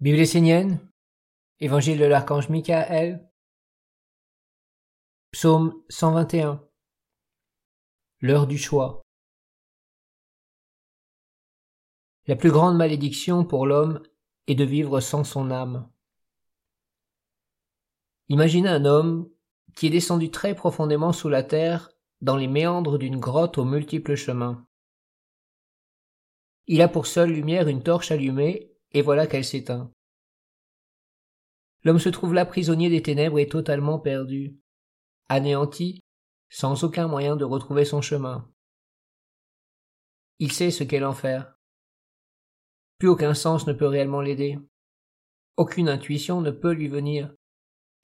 Bible essénienne, Évangile de l'archange Michael, Psaume 121, L'heure du choix. La plus grande malédiction pour l'homme est de vivre sans son âme. Imaginez un homme qui est descendu très profondément sous la terre dans les méandres d'une grotte aux multiples chemins. Il a pour seule lumière une torche allumée et voilà qu'elle s'éteint. L'homme se trouve là prisonnier des ténèbres et totalement perdu, anéanti, sans aucun moyen de retrouver son chemin. Il sait ce qu'est l'enfer. Plus aucun sens ne peut réellement l'aider. Aucune intuition ne peut lui venir,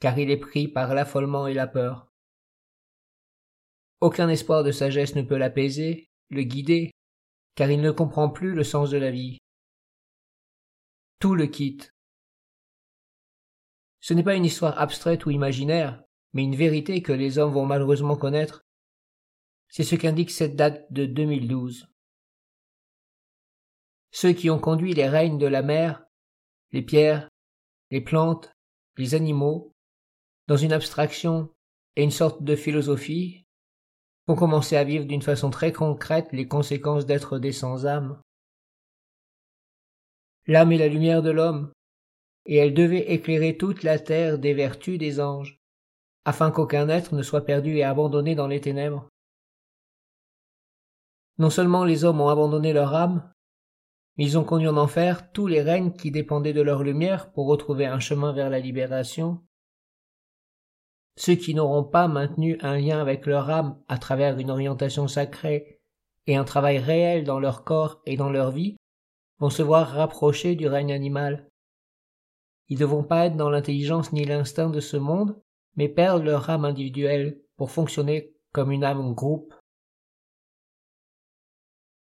car il est pris par l'affolement et la peur. Aucun espoir de sagesse ne peut l'apaiser, le guider, car il ne comprend plus le sens de la vie tout le quitte. Ce n'est pas une histoire abstraite ou imaginaire, mais une vérité que les hommes vont malheureusement connaître. C'est ce qu'indique cette date de 2012. Ceux qui ont conduit les règnes de la mer, les pierres, les plantes, les animaux, dans une abstraction et une sorte de philosophie, vont commencer à vivre d'une façon très concrète les conséquences d'être des sans-âme. L'âme est la lumière de l'homme, et elle devait éclairer toute la terre des vertus des anges, afin qu'aucun être ne soit perdu et abandonné dans les ténèbres. Non seulement les hommes ont abandonné leur âme, mais ils ont conduit en enfer tous les règnes qui dépendaient de leur lumière pour retrouver un chemin vers la libération. Ceux qui n'auront pas maintenu un lien avec leur âme à travers une orientation sacrée et un travail réel dans leur corps et dans leur vie vont se voir rapprochés du règne animal. Ils ne vont pas être dans l'intelligence ni l'instinct de ce monde, mais perdre leur âme individuelle pour fonctionner comme une âme groupe.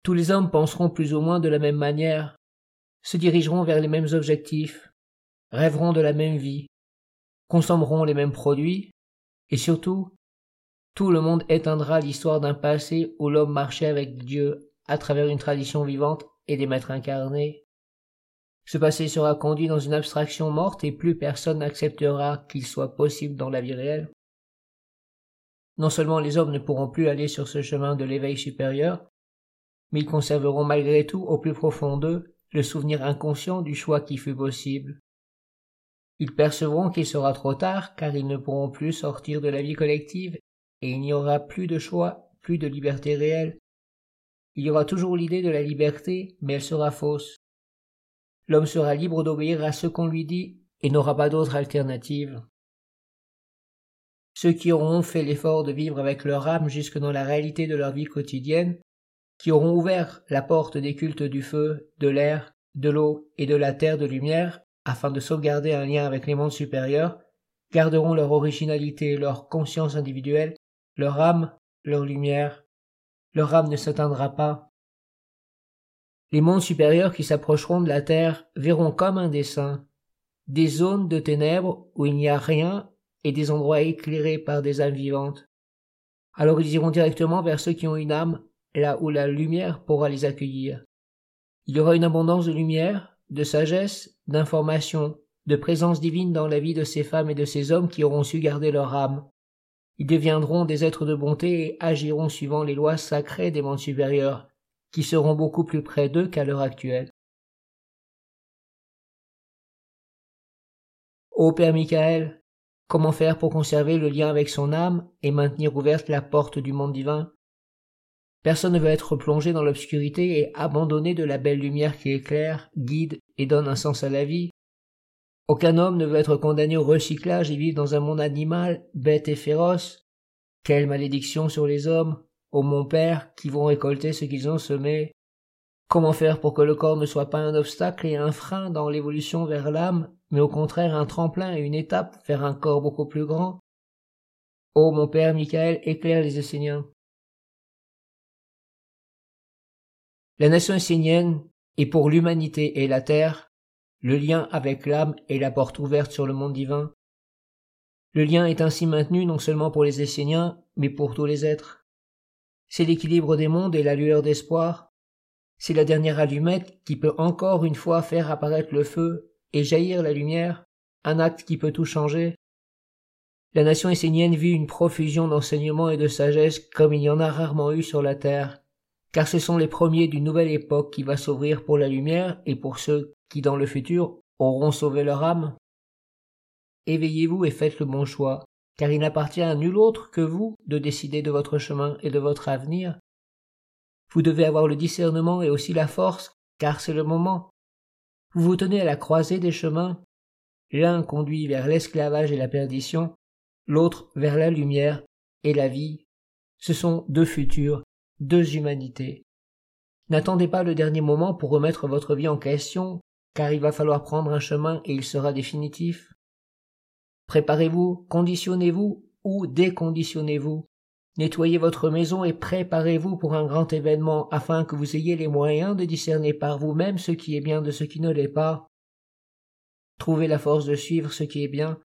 Tous les hommes penseront plus ou moins de la même manière, se dirigeront vers les mêmes objectifs, rêveront de la même vie, consommeront les mêmes produits, et surtout, tout le monde éteindra l'histoire d'un passé où l'homme marchait avec Dieu à travers une tradition vivante et des maîtres incarnés. Ce passé sera conduit dans une abstraction morte et plus personne n'acceptera qu'il soit possible dans la vie réelle. Non seulement les hommes ne pourront plus aller sur ce chemin de l'éveil supérieur, mais ils conserveront malgré tout au plus profond d'eux le souvenir inconscient du choix qui fut possible. Ils percevront qu'il sera trop tard car ils ne pourront plus sortir de la vie collective et il n'y aura plus de choix, plus de liberté réelle, il y aura toujours l'idée de la liberté, mais elle sera fausse. L'homme sera libre d'obéir à ce qu'on lui dit et n'aura pas d'autre alternative. Ceux qui auront fait l'effort de vivre avec leur âme jusque dans la réalité de leur vie quotidienne, qui auront ouvert la porte des cultes du feu, de l'air, de l'eau et de la terre de lumière, afin de sauvegarder un lien avec les mondes supérieurs, garderont leur originalité, leur conscience individuelle, leur âme, leur lumière, leur âme ne s'atteindra pas. Les mondes supérieurs qui s'approcheront de la terre verront comme un dessin des zones de ténèbres où il n'y a rien et des endroits éclairés par des âmes vivantes. Alors ils iront directement vers ceux qui ont une âme, là où la lumière pourra les accueillir. Il y aura une abondance de lumière, de sagesse, d'information, de présence divine dans la vie de ces femmes et de ces hommes qui auront su garder leur âme. Ils deviendront des êtres de bonté et agiront suivant les lois sacrées des mondes supérieurs, qui seront beaucoup plus près d'eux qu'à l'heure actuelle. Ô Père Michael, comment faire pour conserver le lien avec son âme et maintenir ouverte la porte du monde divin? Personne ne veut être plongé dans l'obscurité et abandonné de la belle lumière qui éclaire, guide et donne un sens à la vie. Aucun homme ne veut être condamné au recyclage et vivre dans un monde animal, bête et féroce. Quelle malédiction sur les hommes, ô mon père, qui vont récolter ce qu'ils ont semé. Comment faire pour que le corps ne soit pas un obstacle et un frein dans l'évolution vers l'âme, mais au contraire un tremplin et une étape vers un corps beaucoup plus grand? Ô mon père Michael, éclaire les Esséniens. La nation essénienne est pour l'humanité et la terre le lien avec l'âme est la porte ouverte sur le monde divin. Le lien est ainsi maintenu non seulement pour les Esséniens, mais pour tous les êtres. C'est l'équilibre des mondes et la lueur d'espoir. C'est la dernière allumette qui peut encore une fois faire apparaître le feu et jaillir la lumière, un acte qui peut tout changer. La nation essénienne vit une profusion d'enseignements et de sagesse comme il y en a rarement eu sur la terre, car ce sont les premiers d'une nouvelle époque qui va s'ouvrir pour la lumière et pour ceux qui dans le futur auront sauvé leur âme. Éveillez-vous et faites le bon choix, car il n'appartient à nul autre que vous de décider de votre chemin et de votre avenir. Vous devez avoir le discernement et aussi la force, car c'est le moment. Vous vous tenez à la croisée des chemins. L'un conduit vers l'esclavage et la perdition, l'autre vers la lumière et la vie. Ce sont deux futurs, deux humanités. N'attendez pas le dernier moment pour remettre votre vie en question, car il va falloir prendre un chemin et il sera définitif. Préparez-vous, conditionnez-vous ou déconditionnez-vous. Nettoyez votre maison et préparez-vous pour un grand événement afin que vous ayez les moyens de discerner par vous-même ce qui est bien de ce qui ne l'est pas. Trouvez la force de suivre ce qui est bien,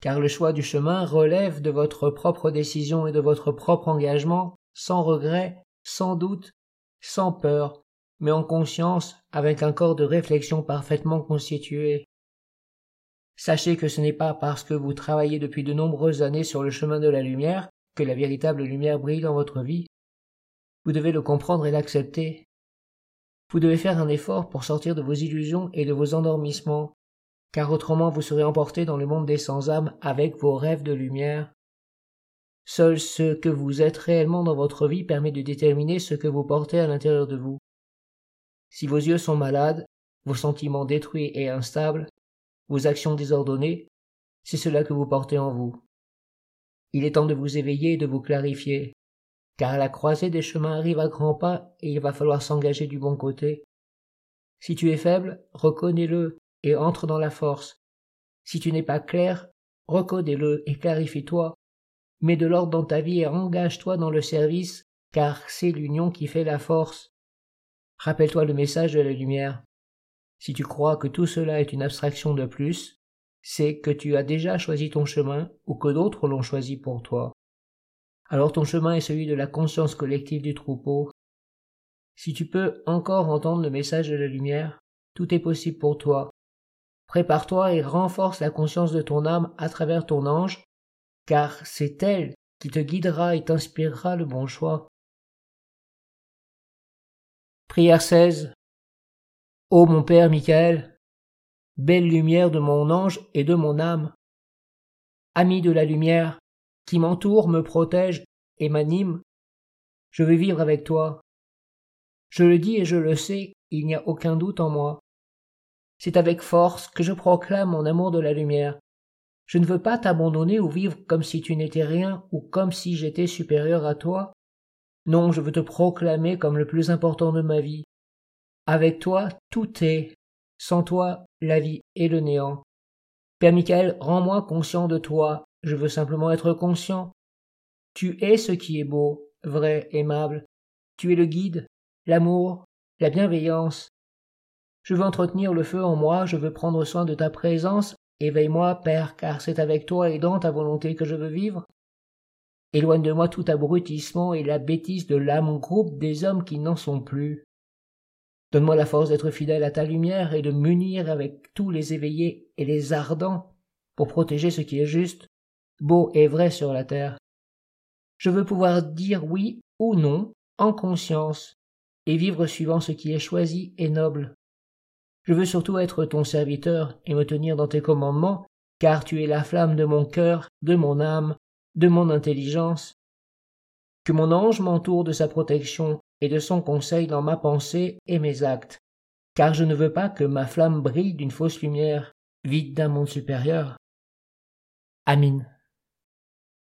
car le choix du chemin relève de votre propre décision et de votre propre engagement, sans regret, sans doute, sans peur, mais en conscience, avec un corps de réflexion parfaitement constitué. Sachez que ce n'est pas parce que vous travaillez depuis de nombreuses années sur le chemin de la lumière que la véritable lumière brille dans votre vie. Vous devez le comprendre et l'accepter. Vous devez faire un effort pour sortir de vos illusions et de vos endormissements, car autrement vous serez emporté dans le monde des sans-âmes avec vos rêves de lumière. Seul ce que vous êtes réellement dans votre vie permet de déterminer ce que vous portez à l'intérieur de vous. Si vos yeux sont malades, vos sentiments détruits et instables, vos actions désordonnées, c'est cela que vous portez en vous. Il est temps de vous éveiller et de vous clarifier, car la croisée des chemins arrive à grands pas et il va falloir s'engager du bon côté. Si tu es faible, reconnais-le et entre dans la force. Si tu n'es pas clair, reconnais-le et clarifie-toi. Mets de l'ordre dans ta vie et engage-toi dans le service, car c'est l'union qui fait la force. Rappelle-toi le message de la lumière. Si tu crois que tout cela est une abstraction de plus, c'est que tu as déjà choisi ton chemin ou que d'autres l'ont choisi pour toi. Alors ton chemin est celui de la conscience collective du troupeau. Si tu peux encore entendre le message de la lumière, tout est possible pour toi. Prépare-toi et renforce la conscience de ton âme à travers ton ange, car c'est elle qui te guidera et t'inspirera le bon choix. Prière 16 Ô mon Père Michael, belle lumière de mon ange et de mon âme, ami de la lumière, qui m'entoure, me protège et m'anime, je veux vivre avec toi. Je le dis et je le sais, il n'y a aucun doute en moi. C'est avec force que je proclame mon amour de la lumière. Je ne veux pas t'abandonner ou vivre comme si tu n'étais rien ou comme si j'étais supérieur à toi. Non, je veux te proclamer comme le plus important de ma vie, avec toi, tout est. Sans toi, la vie est le néant. Père Michael, rends-moi conscient de toi. Je veux simplement être conscient. Tu es ce qui est beau, vrai, aimable. Tu es le guide, l'amour, la bienveillance. Je veux entretenir le feu en moi, je veux prendre soin de ta présence. Éveille-moi, Père, car c'est avec toi et dans ta volonté que je veux vivre. Éloigne de moi tout abrutissement et la bêtise de l'âme groupe des hommes qui n'en sont plus. Donne-moi la force d'être fidèle à ta lumière et de m'unir avec tous les éveillés et les ardents pour protéger ce qui est juste, beau et vrai sur la terre. Je veux pouvoir dire oui ou non en conscience et vivre suivant ce qui est choisi et noble. Je veux surtout être ton serviteur et me tenir dans tes commandements, car tu es la flamme de mon cœur, de mon âme, de mon intelligence. Que mon ange m'entoure de sa protection et de son conseil dans ma pensée et mes actes, car je ne veux pas que ma flamme brille d'une fausse lumière, vide d'un monde supérieur. Amin.